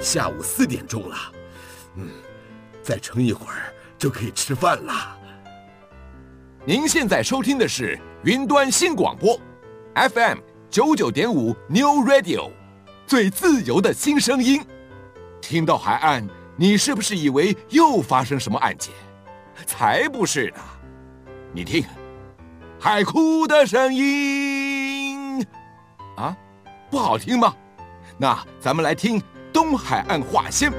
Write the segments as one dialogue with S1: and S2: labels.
S1: 下午四点钟了，嗯，再撑一会儿就可以吃饭了。
S2: 您现在收听的是云端新广播，FM 九九点五 New Radio，最自由的新声音。听到海岸，你是不是以为又发生什么案件？才不是呢！你听，海哭的声音啊，不好听吗？那咱们来听东海岸画仙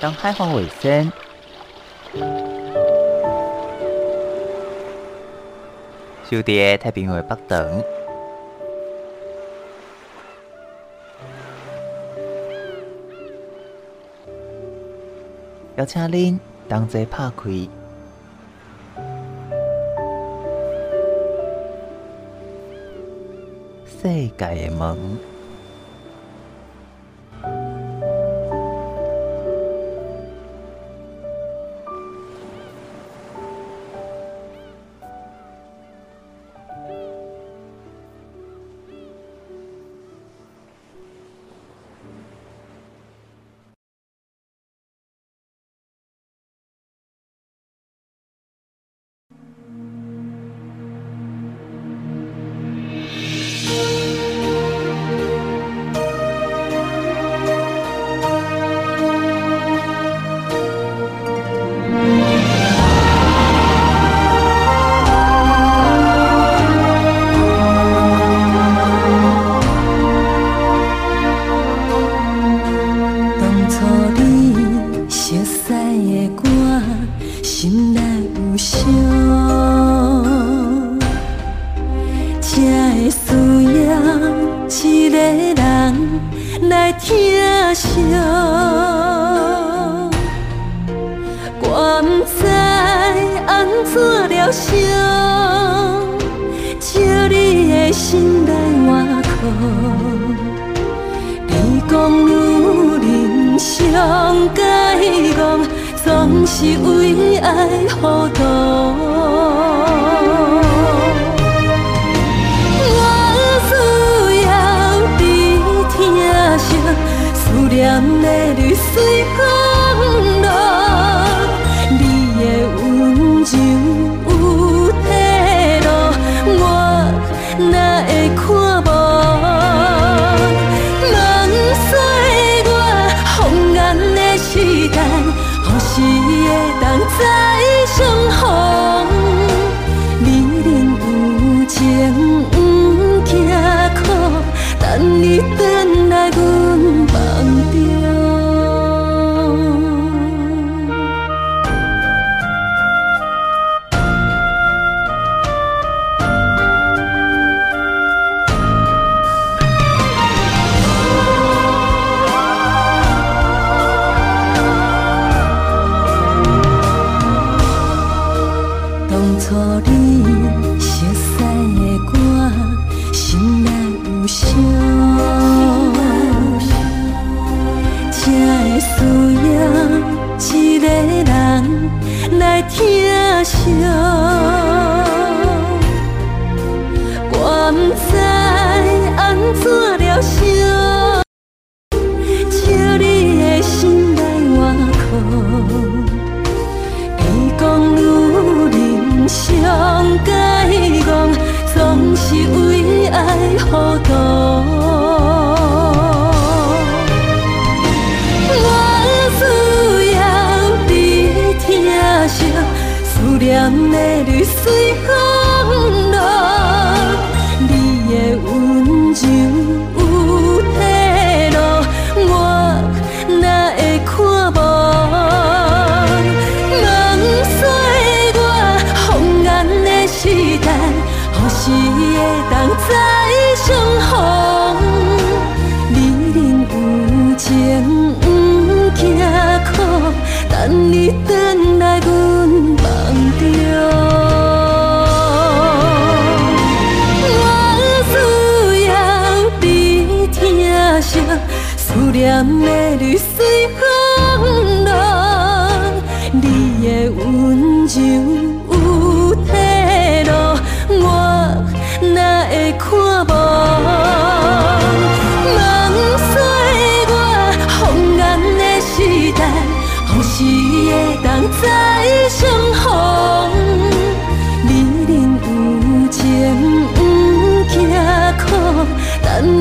S3: 当开放尾声。小蝶太平为不等邀请您同齐拍开世界的
S4: 门。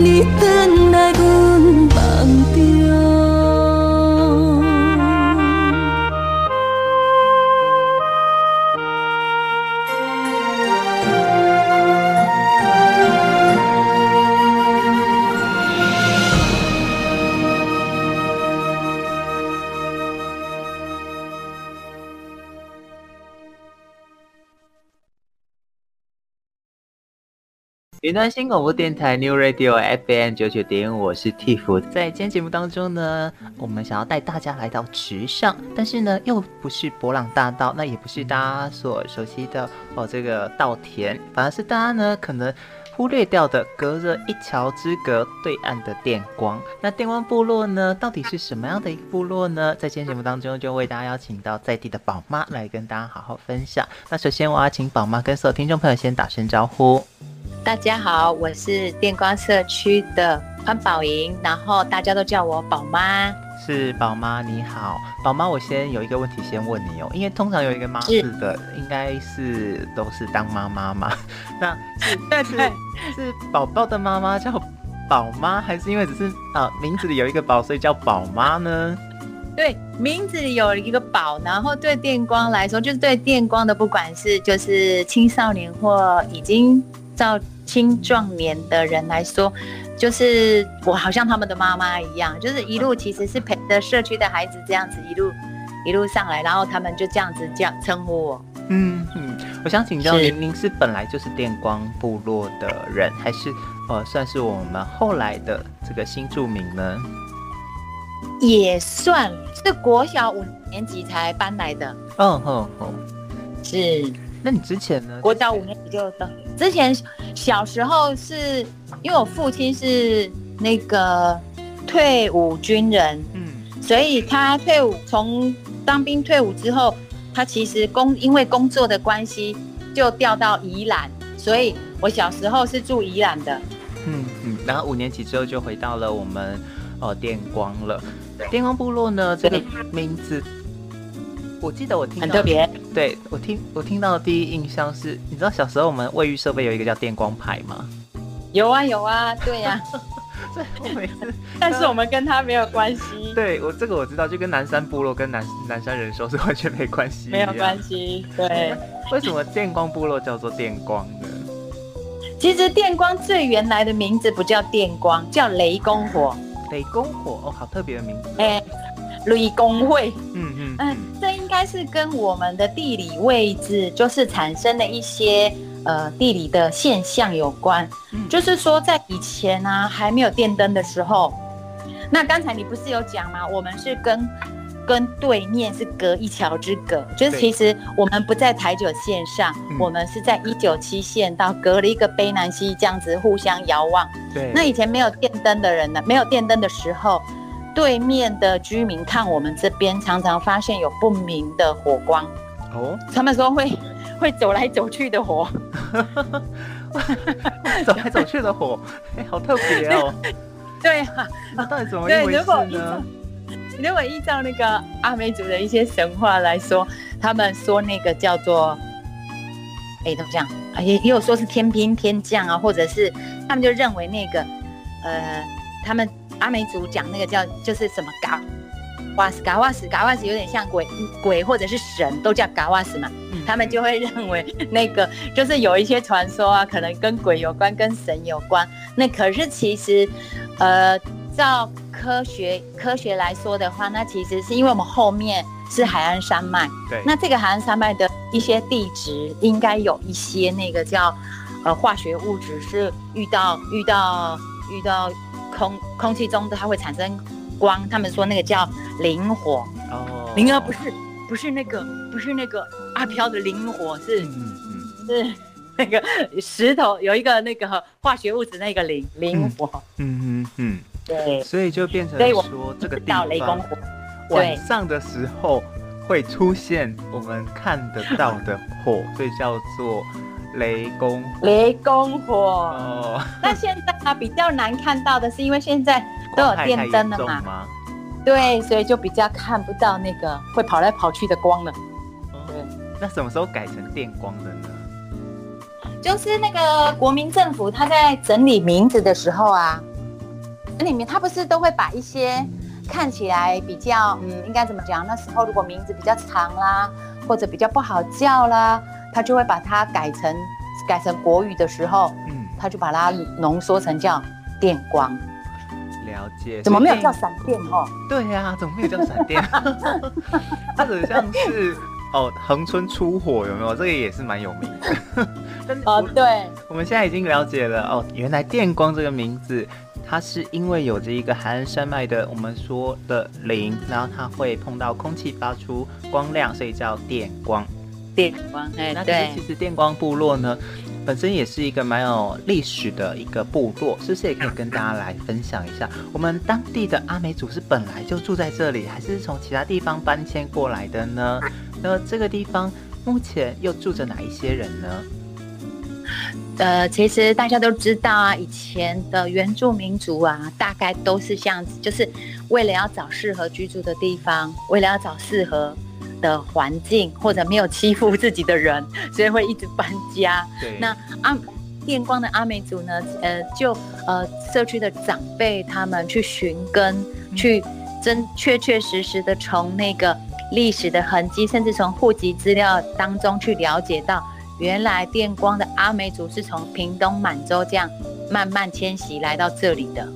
S4: 你的
S3: 云端新广播电台 New Radio FM 九九点，我是 Tiff。在今天节目当中呢，我们想要带大家来到池上，但是呢，又不是博朗大道，那也不是大家所熟悉的哦，这个稻田，反而是大家呢可能忽略掉的，隔着一桥之隔对岸的电光。那电光部落呢，到底是什么样的一个部落呢？在今天节目当中，就为大家邀请到在地的宝妈来跟大家好好分享。那首先，我要请宝妈跟所有听众朋友先打声招呼。
S5: 大家好，我是电光社区的潘宝莹，然后大家都叫我宝妈。
S3: 是宝妈你好，宝妈，我先有一个问题先问你哦，因为通常有一个妈字的，应该是都是当妈妈嘛？那是 但是是宝宝的妈妈叫宝妈，还是因为只是啊名字里有一个宝，所以叫宝妈呢？
S5: 对，名字里有一个宝，然后对电光来说，就是对电光的，不管是就是青少年或已经到。青壮年的人来说，就是我好像他们的妈妈一样，就是一路其实是陪着社区的孩子这样子一路一路上来，然后他们就这样子这样称呼我。
S3: 嗯嗯，我想请教您，您是本来就是电光部落的人，还是呃算是我们后来的这个新住民呢？
S5: 也算是国小五年级才搬来的。
S3: 嗯哼哼，
S5: 是。
S3: 那你之前呢？
S5: 国小五年级就到。之前小时候是因为我父亲是那个退伍军人，嗯，所以他退伍从当兵退伍之后，他其实工因为工作的关系就调到宜兰，所以我小时候是住宜兰的，
S3: 嗯嗯，然后五年级之后就回到了我们呃电光了，电光部落呢这个名字。我记得我听到
S5: 很特别，
S3: 对，我听我听到的第一印象是，你知道小时候我们卫浴设备有一个叫电光牌吗？
S5: 有啊有啊，对呀、啊。我每次，但是我们跟他没有关系。
S3: 对我这个我知道，就跟南山部落跟南南山人寿是完全没关系，
S5: 没有关系。对，
S3: 为什么电光部落叫做电光呢？
S5: 其实电光最原来的名字不叫电光，叫雷公火。
S3: 雷公火哦，好特别的名字。
S5: 哎、欸，雷公会。
S3: 嗯嗯
S5: 嗯。这应该是跟我们的地理位置，就是产生的一些呃地理的现象有关。嗯，就是说在以前啊还没有电灯的时候，那刚才你不是有讲吗？我们是跟跟对面是隔一桥之隔，就是其实我们不在台九线上，我们是在一九七线到隔了一个卑南溪这样子互相遥望。对，那以前没有电灯的人呢，没有电灯的时候。对面的居民看我们这边，常常发现有不明的火光。哦，他们说会会走来走去的火，
S3: 走来走去的火，哎，好特别哦。
S5: 对啊，
S3: 那到底怎么一回事呢？如果依照，
S5: 如果依照那个阿美族的一些神话来说，他们说那个叫做，哎，怎么讲？也也有说是天兵天将啊，或者是他们就认为那个，呃，他们。阿美族讲那个叫就是什么嘎瓦斯嘎瓦斯嘎瓦斯，有点像鬼鬼或者是神，都叫嘎瓦斯嘛。他们就会认为那个就是有一些传说啊，可能跟鬼有关，跟神有关。那可是其实，呃，照科学科学来说的话，那其实是因为我们后面是海岸山脉。对。那这个海岸山脉的一些地质，应该有一些那个叫呃化学物质是遇到遇到遇到。空空气中的它会产生光，他们说那个叫灵火。哦，灵儿不是不是那个不是那个阿飘的灵火，是嗯嗯是那个石头有一个那个化学物质那个灵灵火，
S3: 嗯嗯嗯，
S5: 对，
S3: 所以就变成说这个地方晚上的时候会出现我们看得到的火，所以叫做雷公
S5: 雷公火。
S3: 哦，
S5: 那现在啊比较难看到的是，因为现在都有电灯了嘛，
S3: 吗
S5: 对，所以就比较看不到那个会跑来跑去的光了。对，
S3: 那什么时候改成电光的呢？
S5: 就是那个国民政府他在整理名字的时候啊，那里面他不是都会把一些看起来比较嗯，应该怎么讲？那时候如果名字比较长啦，或者比较不好叫啦，他就会把它改成改成国语的时候，嗯，他就把它浓缩成叫电光。
S3: 了解。
S5: 怎么没有叫闪电哦？
S3: 对呀、啊，怎么没有叫闪电？它很像是。哦，恒春出火有没有？这个也是蛮有名的。但是
S5: 哦，对，
S3: 我们现在已经了解了哦，原来电光这个名字，它是因为有着一个海岸山脉的我们说的零，然后它会碰到空气发出光亮，所以叫电光。
S5: 电光，哎，
S3: 那其实电光部落呢，本身也是一个蛮有历史的一个部落，是不是也可以跟大家来分享一下？我们当地的阿美族是本来就住在这里，还是从其他地方搬迁过来的呢？那这个地方目前又住着哪一些人呢？
S5: 呃，其实大家都知道啊，以前的原住民族啊，大概都是这样子，就是为了要找适合居住的地方，为了要找适合的环境，或者没有欺负自己的人，所以会一直搬家。
S3: 对。
S5: 那阿电光的阿美族呢，呃，就呃社区的长辈他们去寻根，嗯、去真确确实实的从那个。历史的痕迹，甚至从户籍资料当中去了解到，原来电光的阿美族是从屏东满洲这样慢慢迁徙来到这里的。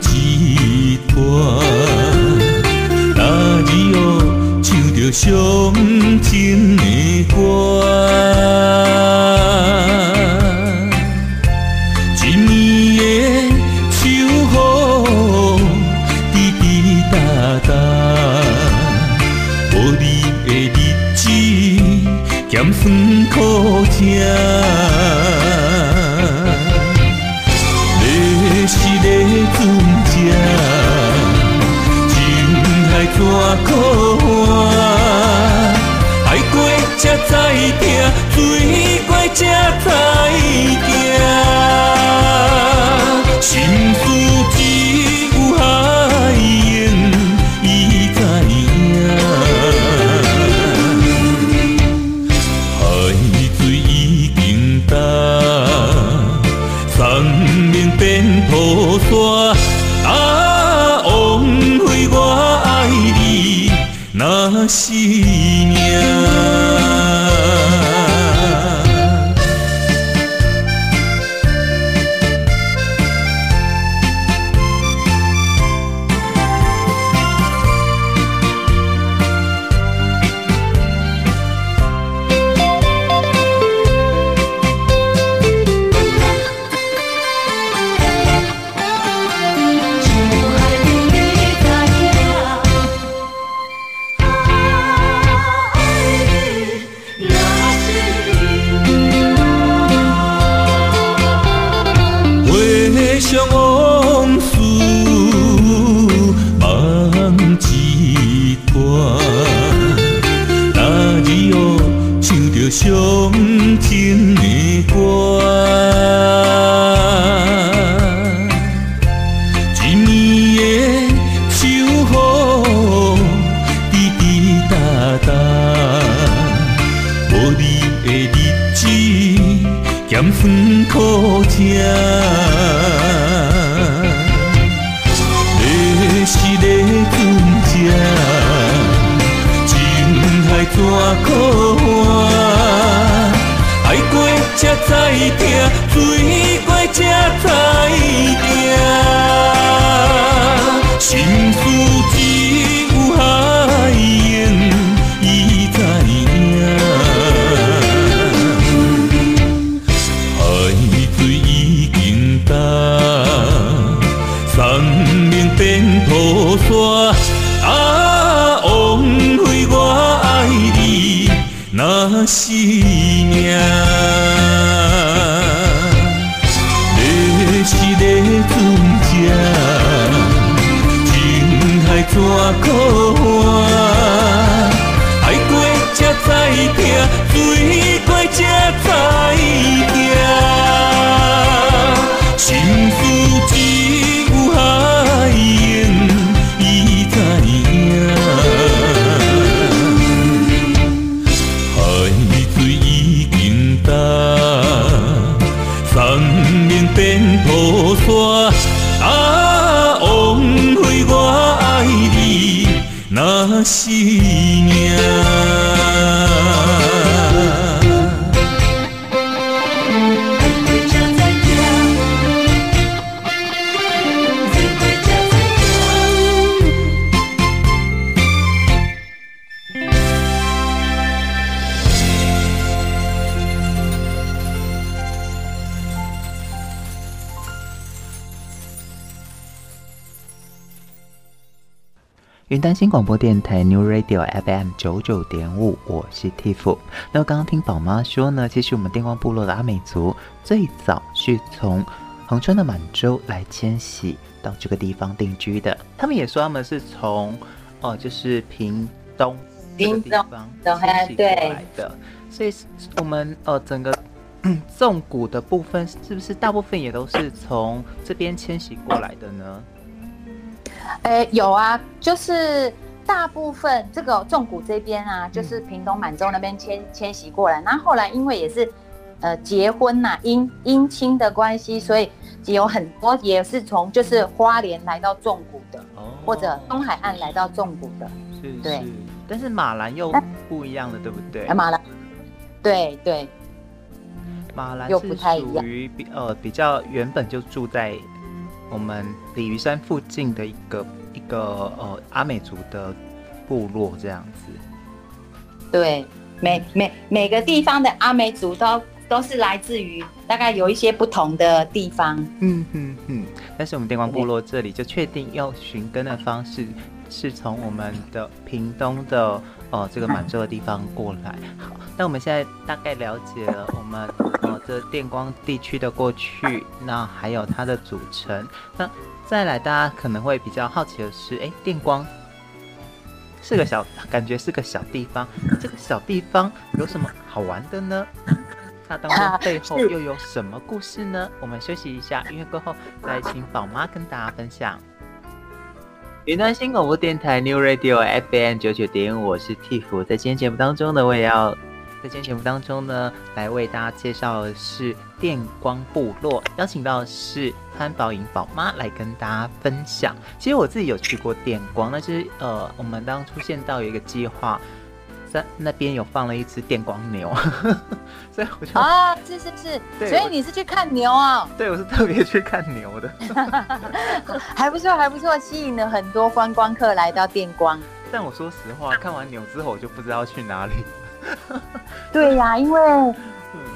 S6: 心事只有海 traición. 那是命。
S3: 云端新广播电台 New Radio FM 九九点五，我是 Tiff。那么刚刚听宝妈说呢，其实我们电光部落的阿美族最早是从恒春的满洲来迁徙到这个地方定居的。他们也说他们是从哦、呃，就是屏东这个地方迁徙过来的。所以，我们呃整个纵谷的部分，是不是大部分也都是从这边迁徙过来的呢？
S5: 哎，有啊，就是大部分这个纵谷这边啊，就是屏东满洲那边迁迁徙过来。那后来因为也是呃结婚呐、啊，姻姻亲的关系，所以有很多也是从就是花莲来到纵谷的，哦、或者东海岸来到纵谷的。
S3: 是，
S5: 对。
S3: 但是马兰又不一样的，对不对？
S5: 马兰，对对。
S3: 马兰又不太一样，属于比呃比较原本就住在。我们鲤鱼山附近的一个一个呃阿美族的部落这样子，
S5: 对，每每每个地方的阿美族都都是来自于大概有一些不同的地方，
S3: 嗯嗯嗯。但是我们电光部落这里就确定要寻根的方式是从我们的屏东的呃这个满洲的地方过来。好，那我们现在大概了解了我们。这电光地区的过去，那还有它的组成。那再来，大家可能会比较好奇的是，哎，电光是个小，感觉是个小地方。这个小地方有什么好玩的呢？它当中背后又有什么故事呢？我们休息一下，音乐过后再请宝妈跟大家分享。云端新广播电台 New Radio FM 九九点五，我是 Tiff。在今天节目当中呢，我也要。在今天节目当中呢，来为大家介绍的是电光部落，邀请到的是潘宝莹宝妈来跟大家分享。其实我自己有去过电光，那是呃，我们当初现到有一个计划，在那边有放了一只电光牛，所以我就
S5: 啊，是是是，所以你是去看牛啊？
S3: 对，我是特别去看牛的，
S5: 还不错，还不错，吸引了很多观光客来到电光。
S3: 但我说实话，看完牛之后，我就不知道去哪里。
S5: 对呀、啊，因为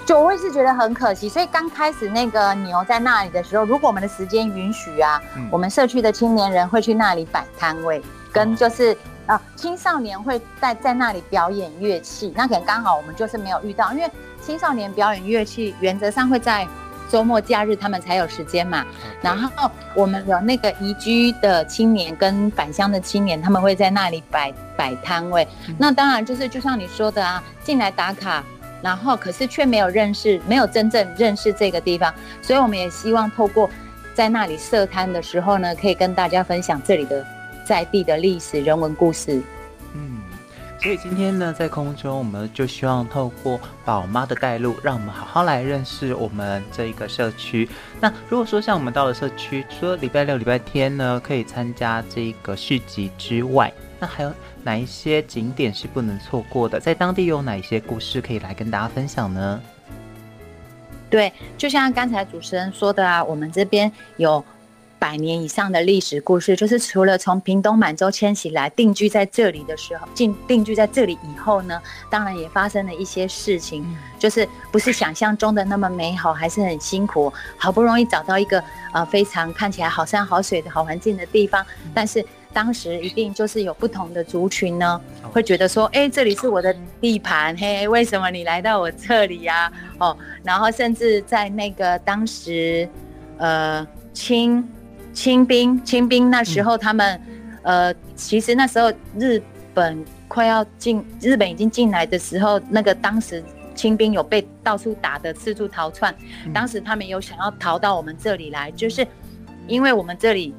S5: 就我也是觉得很可惜，所以刚开始那个牛在那里的时候，如果我们的时间允许啊，嗯、我们社区的青年人会去那里摆摊位，跟就是啊青少年会在在那里表演乐器，那可能刚好我们就是没有遇到，因为青少年表演乐器原则上会在。周末假日他们才有时间嘛，然后我们有那个移居的青年跟返乡的青年，他们会在那里摆摆摊位。那当然就是就像你说的啊，进来打卡，然后可是却没有认识，没有真正认识这个地方，所以我们也希望透过在那里设摊的时候呢，可以跟大家分享这里的在地的历史人文故事。
S3: 所以今天呢，在空中我们就希望透过宝妈的带路，让我们好好来认识我们这一个社区。那如果说像我们到了社区，除了礼拜六、礼拜天呢，可以参加这个市集之外，那还有哪一些景点是不能错过的？在当地有哪一些故事可以来跟大家分享呢？
S5: 对，就像刚才主持人说的啊，我们这边有。百年以上的历史故事，就是除了从屏东满洲迁徙来定居在这里的时候，进定居在这里以后呢，当然也发生了一些事情，就是不是想象中的那么美好，还是很辛苦，好不容易找到一个呃非常看起来好山好水的好环境的地方，但是当时一定就是有不同的族群呢，会觉得说，哎、欸，这里是我的地盘，嘿，为什么你来到我这里呀、啊？哦，然后甚至在那个当时，呃，清清兵清兵那时候，他们、嗯，呃，其实那时候日本快要进，日本已经进来的时候，那个当时清兵有被到处打的四处逃窜、嗯，当时他们有想要逃到我们这里来，就是因为我们这里。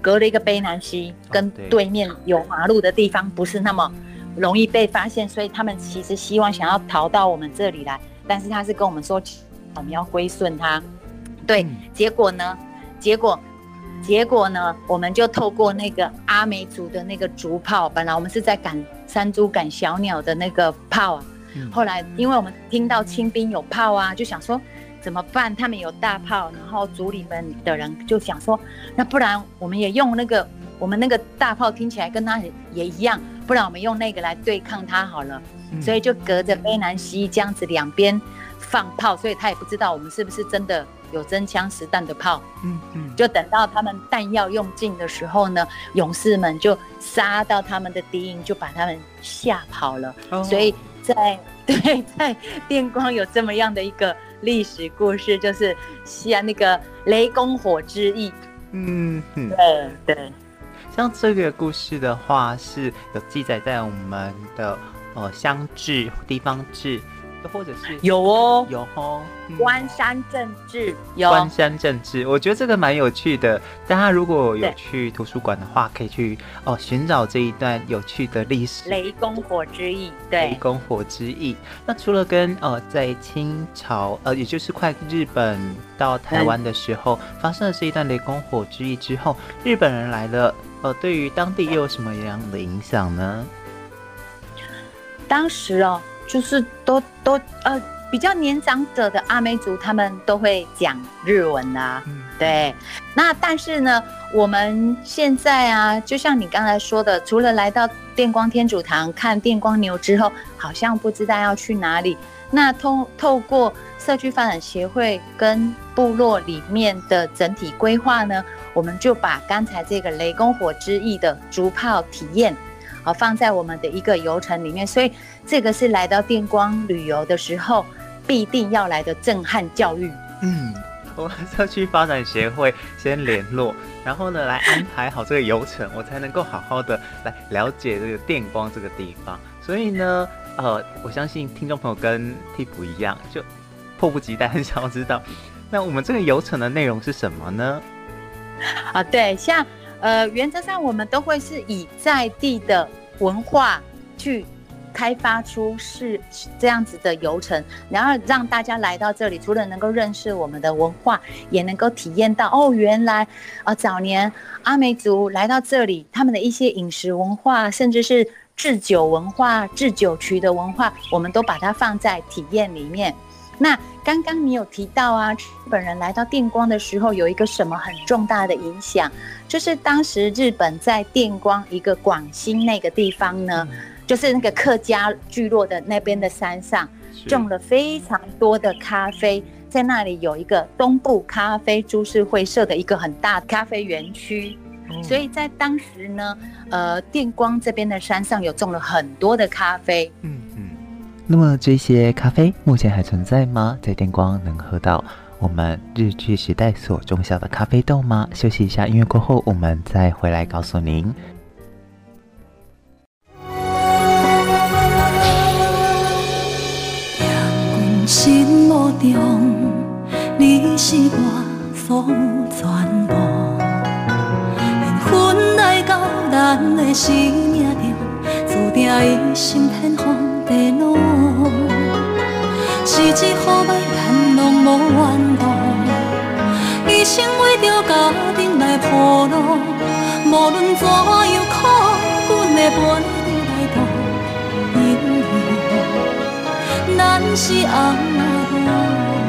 S5: 隔了一个卑南溪，跟对面有马路的地方不是那么容易被发现，所以他们其实希望想要逃到我们这里来，但是他是跟我们说，我们要归顺他。对，结果呢？结果，结果呢？我们就透过那个阿美族的那个竹炮，本来我们是在赶山猪、赶小鸟的那个炮啊，后来因为我们听到清兵有炮啊，就想说。怎么办？他们有大炮，然后族里面的人就想说，那不然我们也用那个，我们那个大炮听起来跟他也一样，不然我们用那个来对抗他好了。嗯、所以就隔着卑南溪这样子两边放炮，所以他也不知道我们是不是真的有真枪实弹的炮。嗯嗯。就等到他们弹药用尽的时候呢，勇士们就杀到他们的敌营，就把他们吓跑了。哦、所以在对在电光有这么样的一个。历史故事就是西安那个雷公火之役，
S3: 嗯，
S5: 对对。
S3: 像这个故事的话，是有记载在我们的呃乡志、地方志。或者是
S5: 有哦，
S3: 有哦，
S5: 关山政治有
S3: 关山政治，我觉得这个蛮有趣的。大家如果有去图书馆的话，可以去哦寻找这一段有趣的历史。
S5: 雷公火之役，对，
S3: 雷公火之役。那除了跟呃在清朝呃，也就是快日本到台湾的时候、嗯、发生了这一段雷公火之役之后，日本人来了，呃，对于当地又有什么样的影响呢？
S5: 当时哦。就是都都呃比较年长者的阿美族，他们都会讲日文啊，嗯，对。那但是呢，我们现在啊，就像你刚才说的，除了来到电光天主堂看电光牛之后，好像不知道要去哪里。那通透过社区发展协会跟部落里面的整体规划呢，我们就把刚才这个雷公火之翼的竹炮体验。好，放在我们的一个游程里面，所以这个是来到电光旅游的时候必定要来的震撼教育。
S3: 嗯，我们社区发展协会先联络，然后呢来安排好这个游程，我才能够好好的来了解这个电光这个地方。所以呢，呃，我相信听众朋友跟替补一样，就迫不及待很想要知道，那我们这个游程的内容是什么呢？
S5: 啊，对，像。呃，原则上我们都会是以在地的文化去开发出是这样子的游程，然后让大家来到这里，除了能够认识我们的文化，也能够体验到哦，原来啊、早年阿美族来到这里，他们的一些饮食文化，甚至是制酒文化、制酒曲的文化，我们都把它放在体验里面。那刚刚你有提到啊，日本人来到电光的时候，有一个什么很重大的影响，就是当时日本在电光一个广兴那个地方呢，就是那个客家聚落的那边的山上，种了非常多的咖啡，在那里有一个东部咖啡株式会社的一个很大的咖啡园区，所以在当时呢，呃，电光这边的山上有种了很多的咖啡。嗯。
S3: 那么这些咖啡目前还存在吗？在电光能喝到我们日据时代所种下的咖啡豆吗？休息一下，音乐过后我们再回来告诉您。
S4: 中，你是我所有全部，缘分来到咱的生命中，注定一生天荒地老。是一好歹咱拢无缘故，一生为着家庭来铺路，无论怎样苦，阮会伴咱是红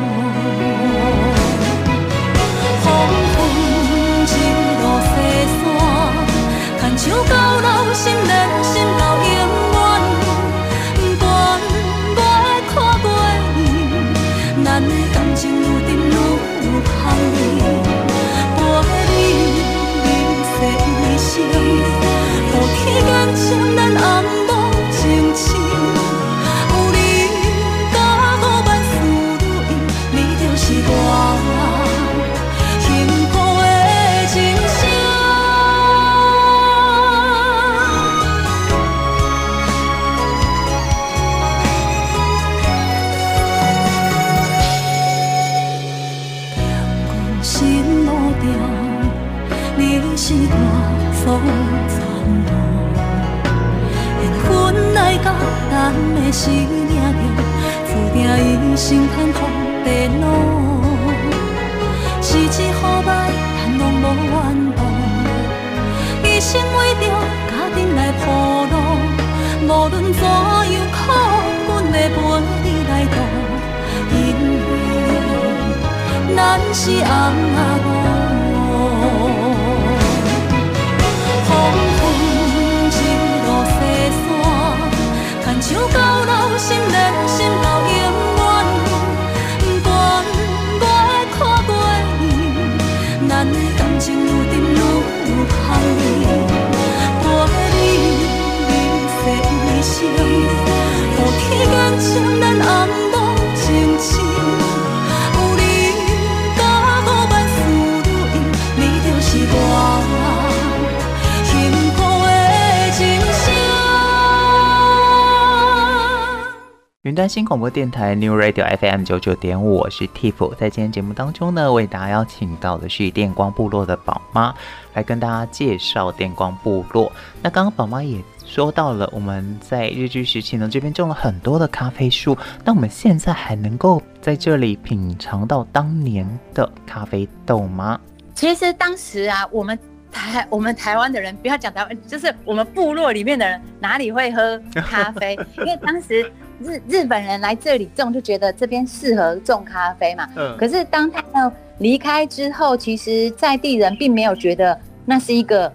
S3: 云端新广播电台 New Radio FM 九九点五，我是 Tiff。在今天节目当中呢，为大家邀请到的是电光部落的宝妈，来跟大家介绍电光部落。那刚刚宝妈也说到了，我们在日据时期呢，这边种了很多的咖啡树。那我们现在还能够在这里品尝到当年的咖啡豆吗？
S5: 其实当时啊，我们台我们台湾的人，不要讲台湾，就是我们部落里面的人，哪里会喝咖啡？因为当时。日日本人来这里种，就觉得这边适合种咖啡嘛。嗯。可是当他们离开之后，其实在地人并没有觉得那是一个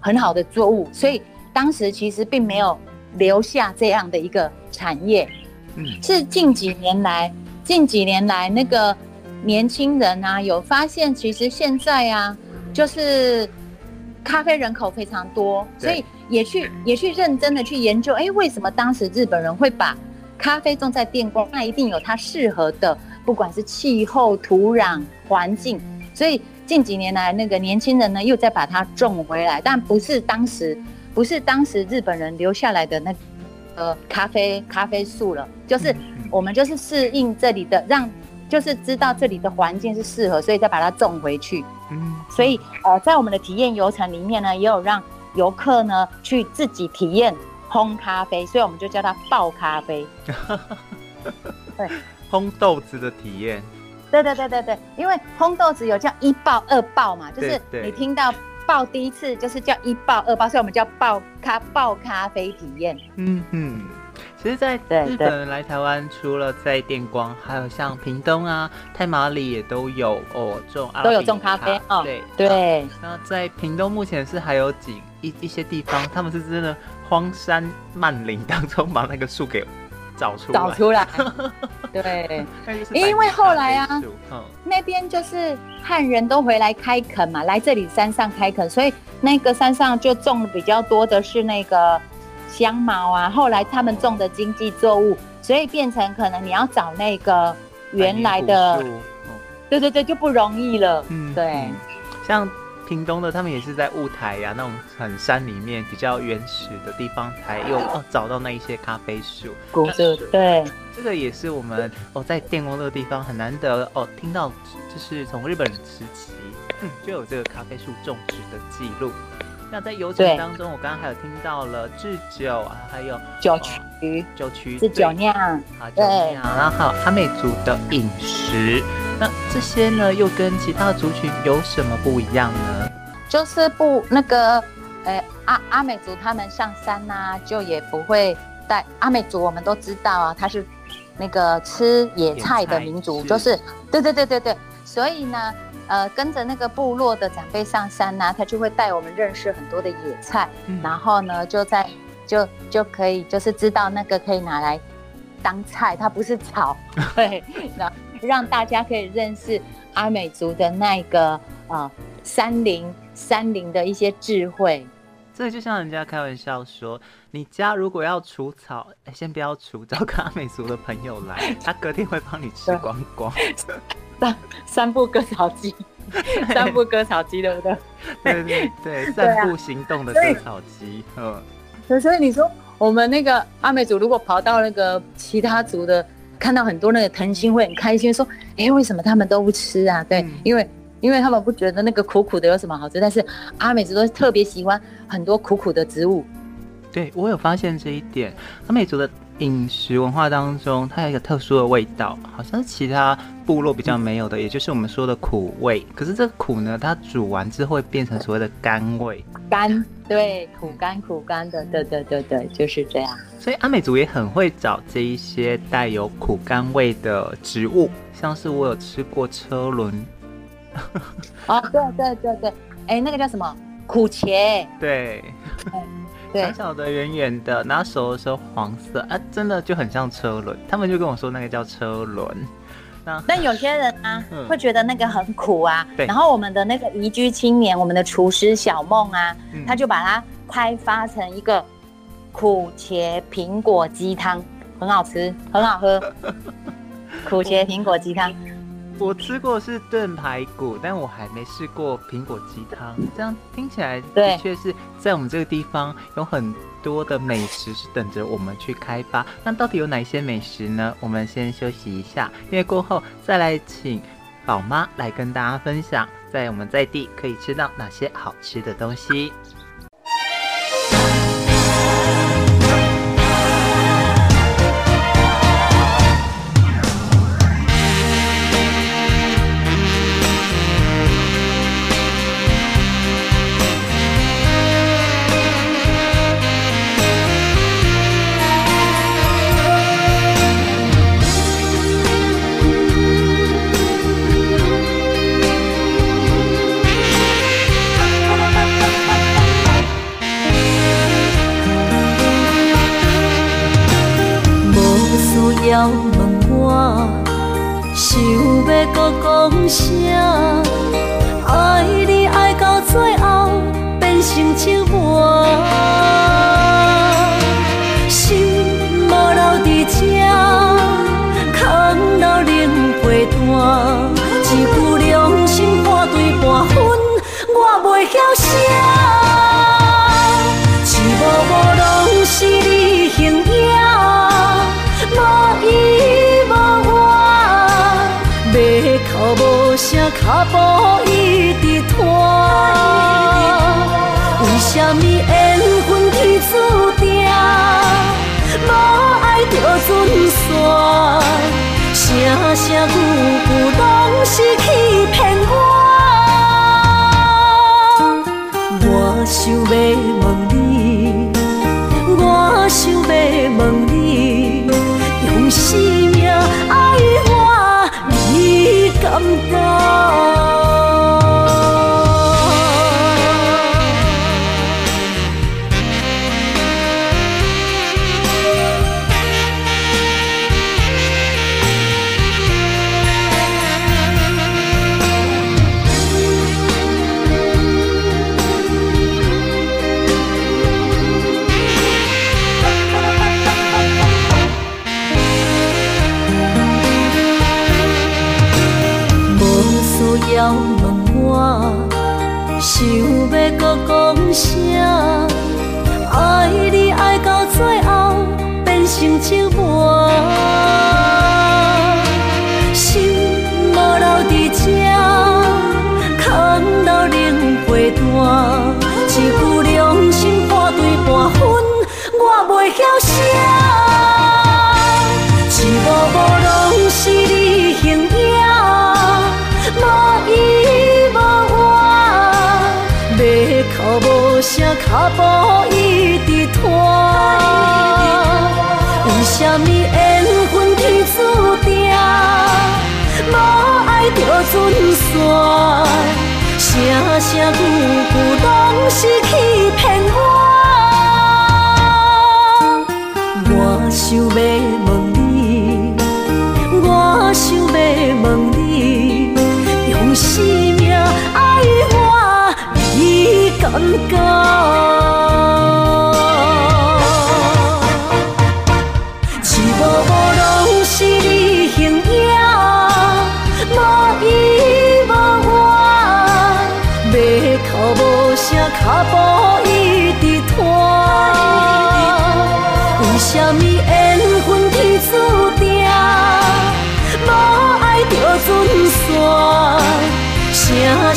S5: 很好的作物，所以当时其实并没有留下这样的一个产业。嗯。是近几年来，近几年来那个年轻人啊，有发现其实现在啊，就是咖啡人口非常多，所以也去也去认真的去研究，哎，为什么当时日本人会把咖啡种在电光，那一定有它适合的，不管是气候、土壤、环境。所以近几年来，那个年轻人呢，又再把它种回来，但不是当时，不是当时日本人留下来的那个呃咖啡咖啡树了，就是我们就是适应这里的，让就是知道这里的环境是适合，所以再把它种回去。嗯，所以呃，在我们的体验游程里面呢，也有让游客呢去自己体验。烘咖啡，所以我们就叫它爆咖啡。对，
S3: 烘豆子的体验。
S5: 对对对对对，因为烘豆子有叫一爆二爆嘛，就是你听到爆第一次就是叫一爆二爆，所以我们叫爆咖爆咖啡体验。
S3: 嗯嗯，其实，在日本人来台湾，除了在电光，还有像屏东啊、太麻里也都有哦，种
S5: 都有种咖啡哦。对对，
S3: 那在屏东目前是还有几一一些地方，他们是真的。荒山漫林当中把那个树给找出来，
S5: 找出来，对，因为后来啊，嗯、那边就是汉人都回来开垦嘛，来这里山上开垦，所以那个山上就种的比较多的是那个香茅啊。后来他们种的经济作物，所以变成可能你要找那个原来的，嗯、对对对，就不容易了。嗯，对，嗯、
S3: 像。屏东的他们也是在雾台呀、啊，那种很山里面比较原始的地方才有哦找到那一些咖啡树。
S5: 对对，
S3: 这个也是我们哦在电工这个地方很难得哦听到，就是从日本人时期就有这个咖啡树种植的记录。那在游程当中，我刚刚还有听到了制酒啊，还有
S5: 酒曲、
S3: 酒曲、
S5: 是酒酿啊，
S3: 酒酿，然后还有阿美族的饮食。那这些呢，又跟其他族群有什么不一样呢？
S5: 就是不那个，呃，阿阿美族他们上山呐、啊，就也不会带阿美族，我们都知道啊，他是那个吃野菜的民族，就是对对对对对，所以呢，呃，跟着那个部落的长辈上山呐、啊，他就会带我们认识很多的野菜，嗯、然后呢，就在就就可以就是知道那个可以拿来当菜，它不是草，对，那。让大家可以认识阿美族的那个啊、呃、山林山林的一些智慧。
S3: 这就像人家开玩笑说，你家如果要除草，先不要除，找个阿美族的朋友来，他隔天会帮你吃光光。
S5: 三三步割草机，三步割草机，对不对？
S3: 对对对，三步行动的割草机。嗯。
S5: 所以你说我们那个阿美族如果跑到那个其他族的。看到很多那个藤心会很开心，说：“哎、欸，为什么他们都不吃啊？”对，嗯、因为因为他们不觉得那个苦苦的有什么好吃，但是阿美族都特别喜欢很多苦苦的植物。
S4: 对，我有发现这一点。阿美族的饮食文化当中，它有一个特殊的味道，好像是其他部落比较没有的，也就是我们说的苦味。可是这个苦呢，它煮完之后会变成所谓的甘味。
S5: 甘，对，苦甘苦甘的，对对对对，就是这样。
S4: 所以阿美族也很会找这一些带有苦甘味的植物，像是我有吃过车轮。
S5: 哦，对对对对，哎，那个叫什么？苦茄。
S4: 对。小小的、圆圆的，拿手的时候黄色啊，真的就很像车轮。他们就跟我说那个叫车轮。那
S5: 但有些人啊，嗯、会觉得那个很苦啊。
S4: 对。
S5: 然后我们的那个宜居青年，我们的厨师小梦啊，嗯、他就把它开发成一个苦茄苹果鸡汤，很好吃，很好喝。苦茄苹果鸡汤。
S4: 我吃过是炖排骨，但我还没试过苹果鸡汤。这样听起来的确是在我们这个地方有很多的美食是等着我们去开发。那到底有哪些美食呢？我们先休息一下，因为过后再来请宝妈来跟大家分享，在我们在地可以吃到哪些好吃的东西。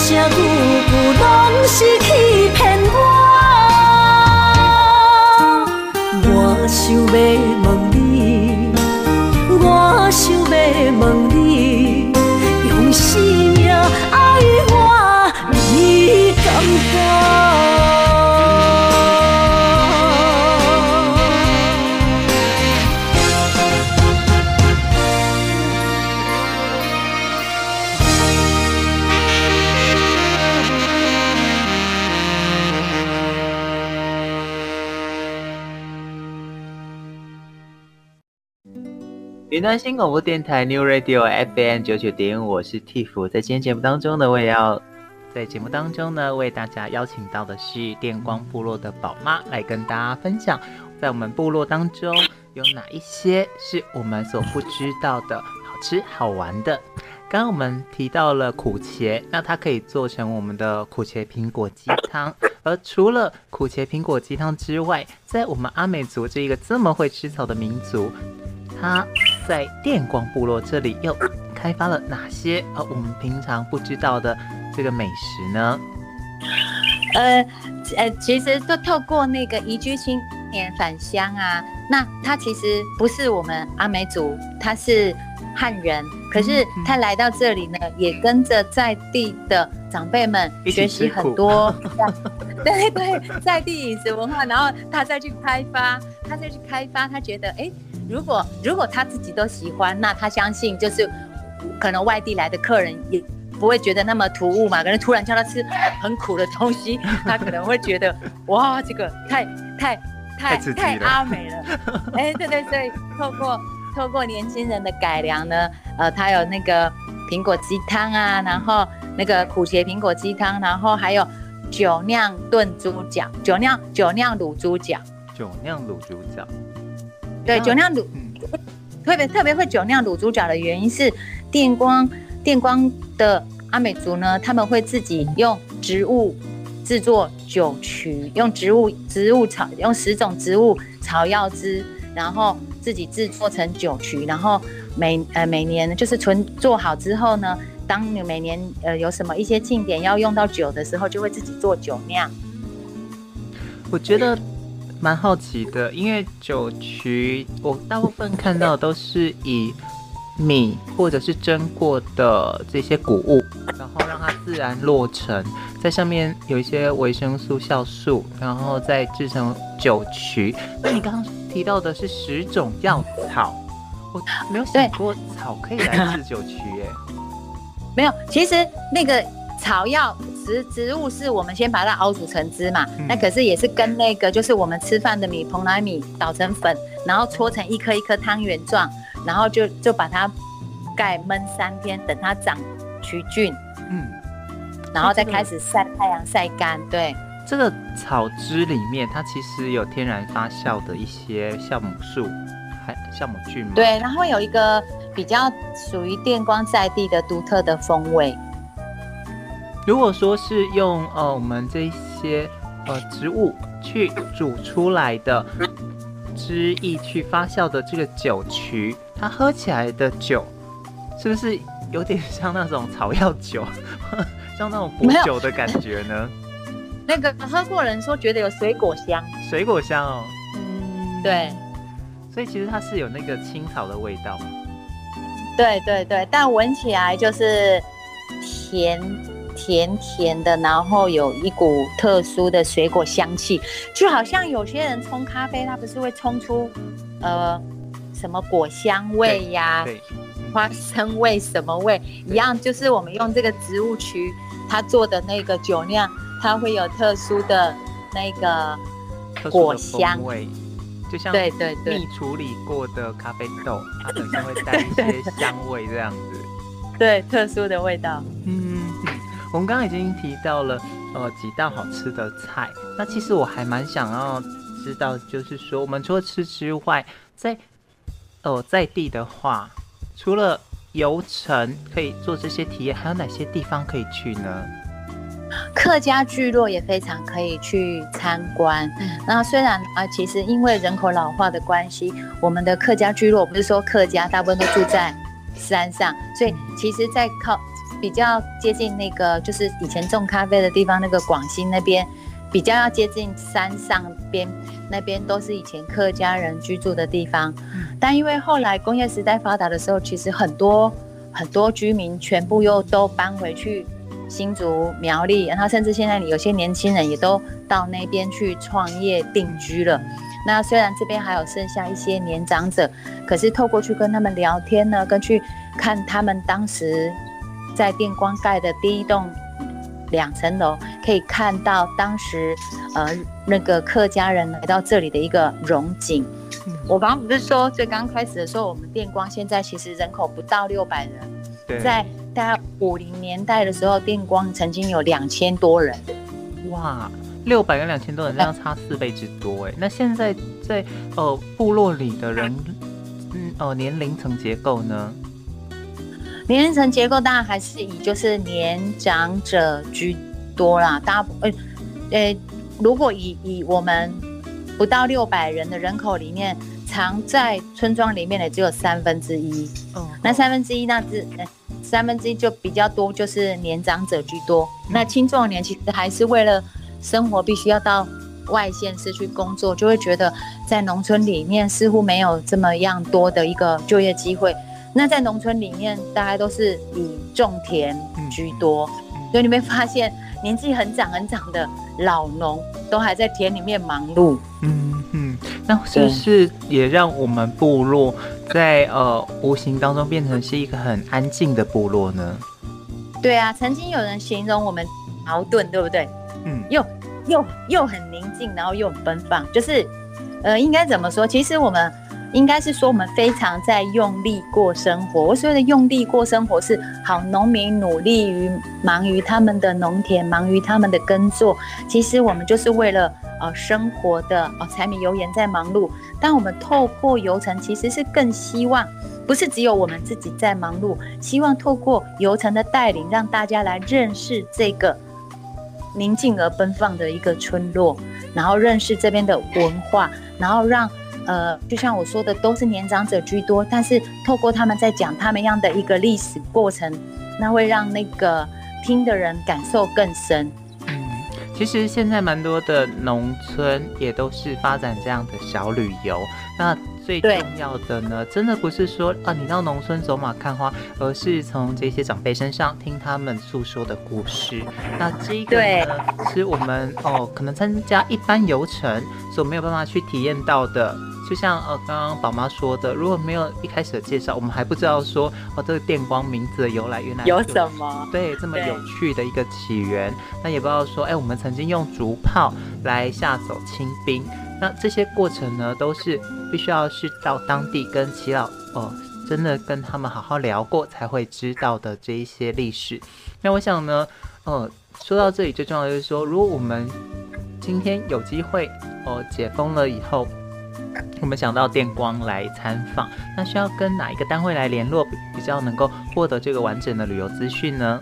S3: 声句句拢是。云端新广播电台 New Radio FM 九九点，我是 Tiff。在今天节目当中呢，我也要在节目当中呢，为大家邀请到的是电光部落的宝妈来跟大家分享，在我们部落当中有哪一些是我们所不知道的好吃好玩的。刚刚我们提到了苦茄，那它可以做成我们的苦茄苹果鸡汤。而除了苦茄苹果鸡汤之外，在我们阿美族这一个这么会吃草的民族，它在电光部落这里又开发了哪些呃我们平常不知道的这个美食呢？
S5: 呃呃，其实都透过那个移居青年返乡啊，那他其实不是我们阿美族，他是。汉人，可是他来到这里呢，嗯、也跟着在地的长辈们学习很多，对对，在地饮食文化，然后他再去开发，他再去开发，他觉得，哎，如果如果他自己都喜欢，那他相信就是可能外地来的客人也不会觉得那么突兀嘛，可能突然叫他吃很苦的东西，他可能会觉得，哇，这个太太太太，太阿美了，哎，对对对，透过。透过年轻人的改良呢，呃，它有那个苹果鸡汤啊，然后那个苦茄苹果鸡汤，然后还有酒酿炖猪脚，酒酿酒酿卤猪脚，
S3: 酒酿卤猪脚，
S5: 对，酒酿卤，特别特别会酒酿卤猪脚的原因是电光电光的阿美族呢，他们会自己用植物制作酒曲，用植物植物草用十种植物草药汁，然后。自己制作成酒曲，然后每呃每年就是存做好之后呢，当你每年呃有什么一些庆典要用到酒的时候，就会自己做酒酿。
S3: 我觉得蛮好奇的，因为酒曲我大部分看到都是以米或者是蒸过的这些谷物，然后让它自然落成，在上面有一些维生素、酵素，然后再制成酒曲。那你刚刚。提到的是十种药草，我没有想过草可以来 治酒曲耶。
S5: 没有，其实那个草药植植物是我们先把它熬煮成汁嘛，嗯、那可是也是跟那个就是我们吃饭的米蓬莱米捣成粉，然后搓成一颗一颗汤圆状，然后就就把它盖焖三天，等它长曲菌，嗯，然后再开始晒太阳晒干，对。
S3: 这个草汁里面，它其实有天然发酵的一些酵母素，还酵母菌吗？
S5: 对，然后有一个比较属于电光在地的独特的风味。
S3: 如果说是用呃我们这些呃植物去煮出来的汁液去发酵的这个酒曲，它喝起来的酒是不是有点像那种草药酒，像那种补酒的感觉呢？
S5: 那个喝过人说觉得有水果香，
S3: 水果香哦，
S5: 嗯，对，
S3: 所以其实它是有那个青草的味道，
S5: 对对对，但闻起来就是甜甜甜的，然后有一股特殊的水果香气，就好像有些人冲咖啡，它不是会冲出呃什么果香味呀、啊，花生味什么味一样，就是我们用这个植物区它做的那个酒酿。它会有特殊的那个果香
S3: 味，就像
S5: 对对对，
S3: 蜜处理过的咖啡豆，它本身会带一些香味这样子。
S5: 对，特殊的味道。
S3: 嗯，我们刚刚已经提到了呃几道好吃的菜，那其实我还蛮想要知道，就是说我们除了吃之外，在呃在地的话，除了游程可以做这些体验，还有哪些地方可以去呢？
S5: 客家聚落也非常可以去参观。那虽然啊，其实因为人口老化的关系，我们的客家聚落不是说客家大部分都住在山上，所以其实，在靠比较接近那个就是以前种咖啡的地方，那个广西那边比较要接近山上边，那边都是以前客家人居住的地方。但因为后来工业时代发达的时候，其实很多很多居民全部又都搬回去。新竹苗栗，然后甚至现在有些年轻人也都到那边去创业定居了。那虽然这边还有剩下一些年长者，可是透过去跟他们聊天呢，跟去看他们当时在电光盖的第一栋两层楼，可以看到当时呃那个客家人来到这里的一个荣景。我刚刚不是说最刚开始的时候，我们电光现在其实人口不到六百人，
S3: 对，
S5: 在大概五零年代的时候，电光曾经有两千多人。
S3: 哇，六百跟两千多人，这样差四倍之多哎。那现在在呃部落里的人，嗯呃年龄层结构呢？
S5: 年龄层结构当然还是以就是年长者居多啦。大部呃呃，如果以以我们不到六百人的人口里面，藏在村庄里面的只有三分之一。哦，那三分之一那只三分之一就比较多，就是年长者居多。嗯、那青壮年其实还是为了生活必须要到外县市去工作，就会觉得在农村里面似乎没有这么样多的一个就业机会。那在农村里面，大概都是以种田居多，嗯、所以你会发现年纪很长很长的老农都还在田里面忙碌。
S3: 嗯嗯，那是不是也让我们部落在呃无形当中变成是一个很安静的部落呢？
S5: 对啊，曾经有人形容我们矛盾，对不对？嗯，又又又很宁静，然后又很奔放，就是呃，应该怎么说？其实我们。应该是说，我们非常在用力过生活。我所谓的用力过生活，是好农民努力于忙于他们的农田，忙于他们的耕作。其实我们就是为了呃生活的呃柴米油盐在忙碌。但我们透过游程，其实是更希望，不是只有我们自己在忙碌，希望透过游程的带领，让大家来认识这个宁静而奔放的一个村落，然后认识这边的文化，然后让。呃，就像我说的，都是年长者居多，但是透过他们在讲他们样的一个历史过程，那会让那个听的人感受更深。
S3: 嗯，其实现在蛮多的农村也都是发展这样的小旅游，那。最重要的呢，真的不是说啊，你到农村走马看花，而是从这些长辈身上听他们诉说的故事。那这个呢，是我们哦，可能参加一般游程所没有办法去体验到的。就像呃，刚刚宝妈说的，如果没有一开始的介绍，我们还不知道说哦，这个电光名字的由来，原来
S5: 有什么？
S3: 对，这么有趣的一个起源。那也不知道说，哎，我们曾经用竹炮来吓走清兵。那这些过程呢，都是必须要是到当地跟耆老哦，真的跟他们好好聊过才会知道的这一些历史。那我想呢，呃，说到这里最重要的就是说，如果我们今天有机会哦，解封了以后，我们想到电光来参访，那需要跟哪一个单位来联络，比较能够获得这个完整的旅游资讯呢？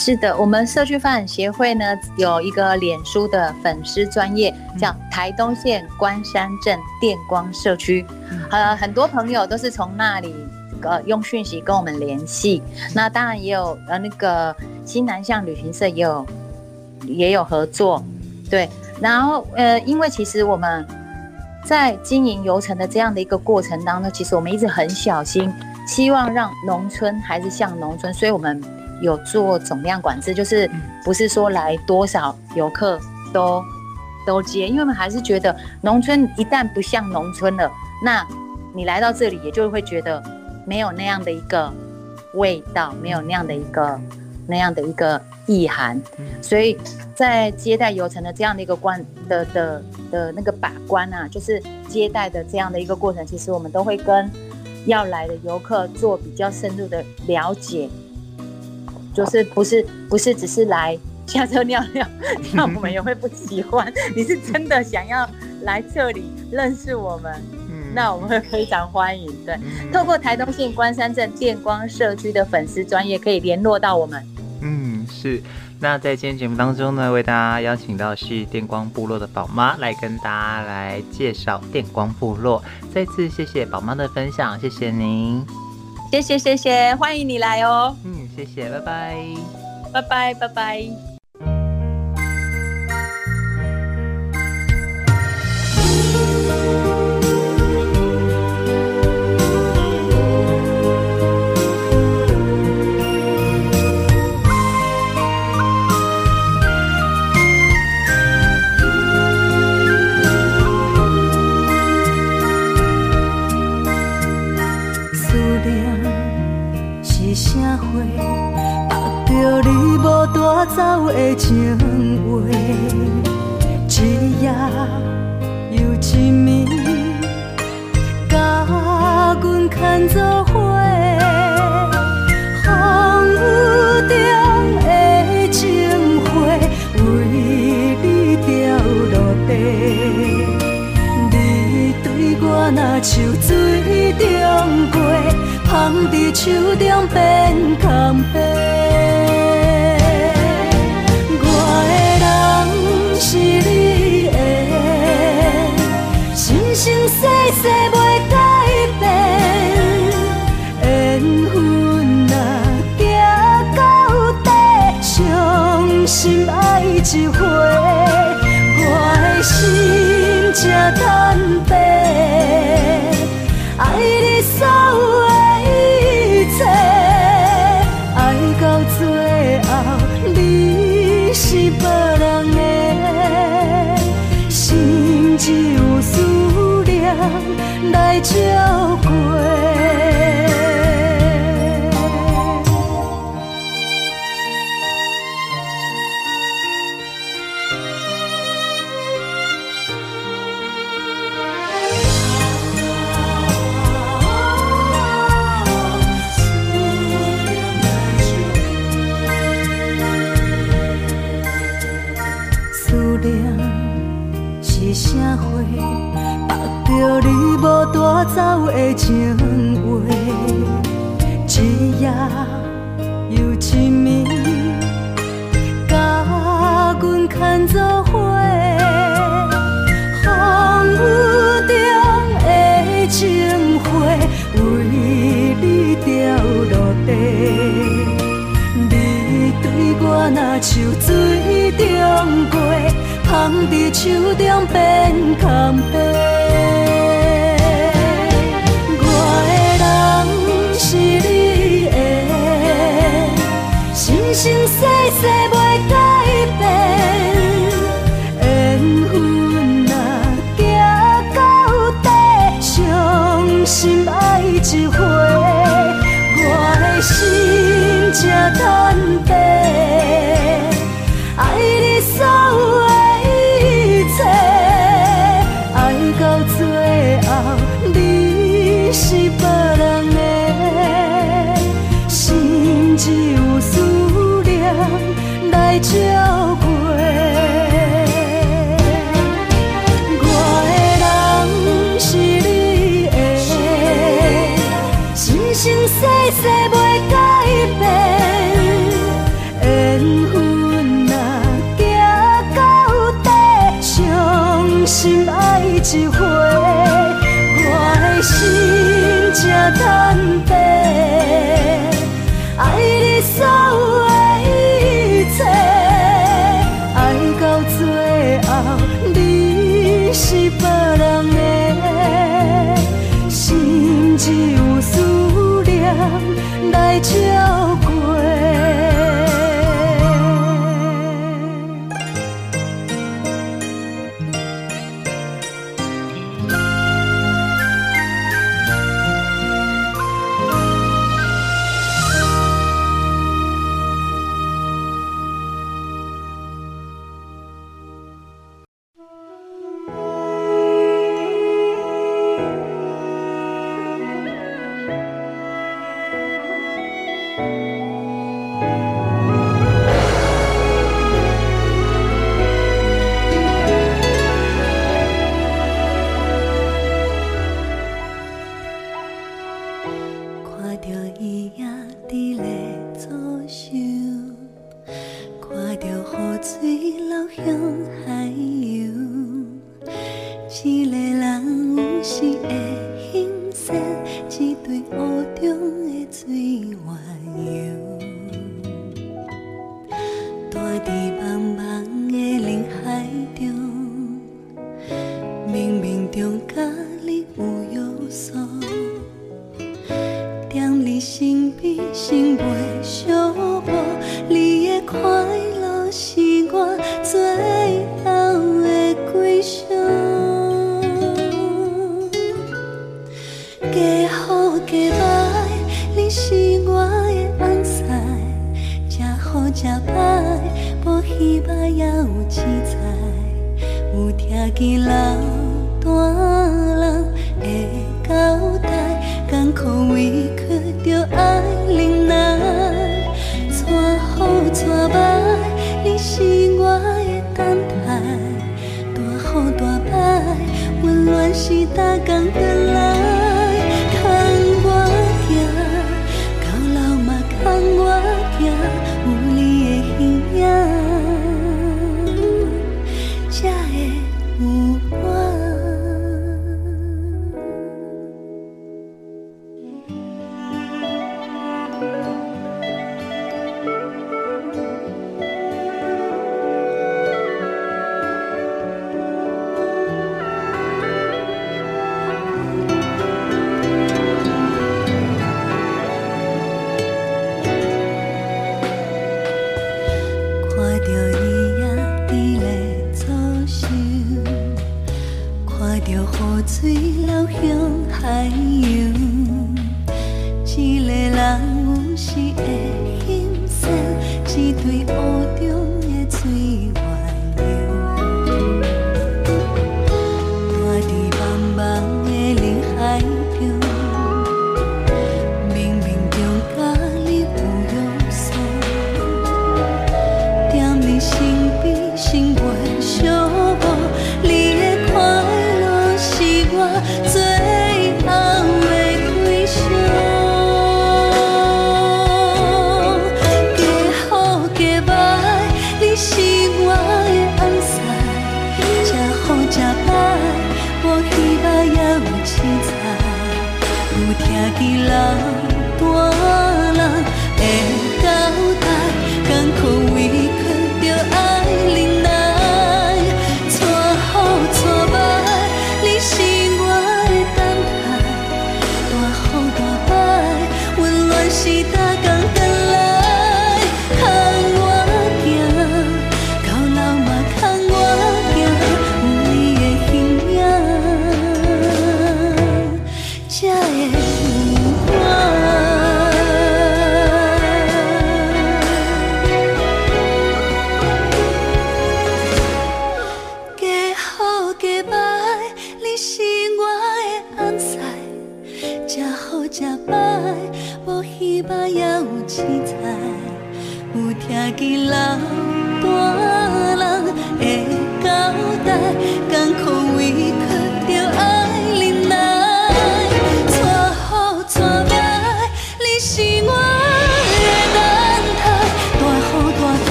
S5: 是的，我们社区发展协会呢，有一个脸书的粉丝专业，叫台东县关山镇电光社区。呃，很多朋友都是从那里呃用讯息跟我们联系。那当然也有呃那个新南向旅行社也有也有合作，对。然后呃，因为其实我们在经营游程的这样的一个过程当中，其实我们一直很小心，希望让农村还是像农村，所以我们。有做总量管制，就是不是说来多少游客都都接，因为我们还是觉得农村一旦不像农村了，那你来到这里也就会觉得没有那样的一个味道，没有那样的一个那样的一个意涵，所以在接待游程的这样的一个关的的的那个把关啊，就是接待的这样的一个过程，其实我们都会跟要来的游客做比较深入的了解。就是不是不是只是来 下车尿尿，那我们也会不喜欢。你是真的想要来这里认识我们，嗯，那我们会非常欢迎。对，嗯、透过台东县关山镇电光社区的粉丝专业可以联络到我们。
S3: 嗯，是。那在今天节目当中呢，为大家邀请到是电光部落的宝妈来跟大家来介绍电光部落。再次谢谢宝妈的分享，谢谢您。
S5: 谢谢谢谢，欢迎你来哦。
S3: 嗯，谢谢，拜拜，
S5: 拜拜拜拜。走的情话，一夜又一暝，
S4: 甲阮牵做伙。风雨中的情话，为你掉落地。你对我若像水中过，捧在手中变空白。你对我若
S7: 像水中月，捧在手中
S4: 变空白。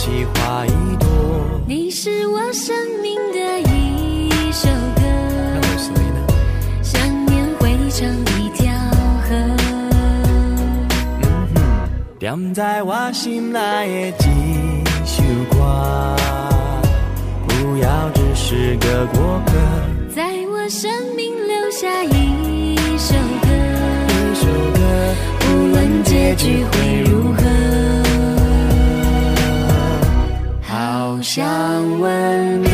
S4: 起花一朵
S7: 你是我生命的一首歌。想念汇成一条河。
S4: 嗯哼点在我心内的一首歌不要只是个过客。
S7: 在我生命留下一首歌。
S4: 一首歌
S7: 无论结局会如想问你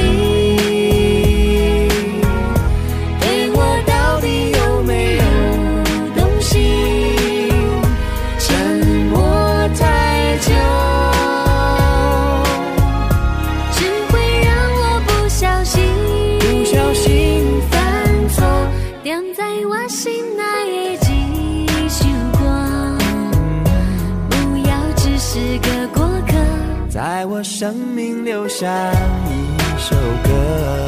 S7: 像一
S4: 首歌。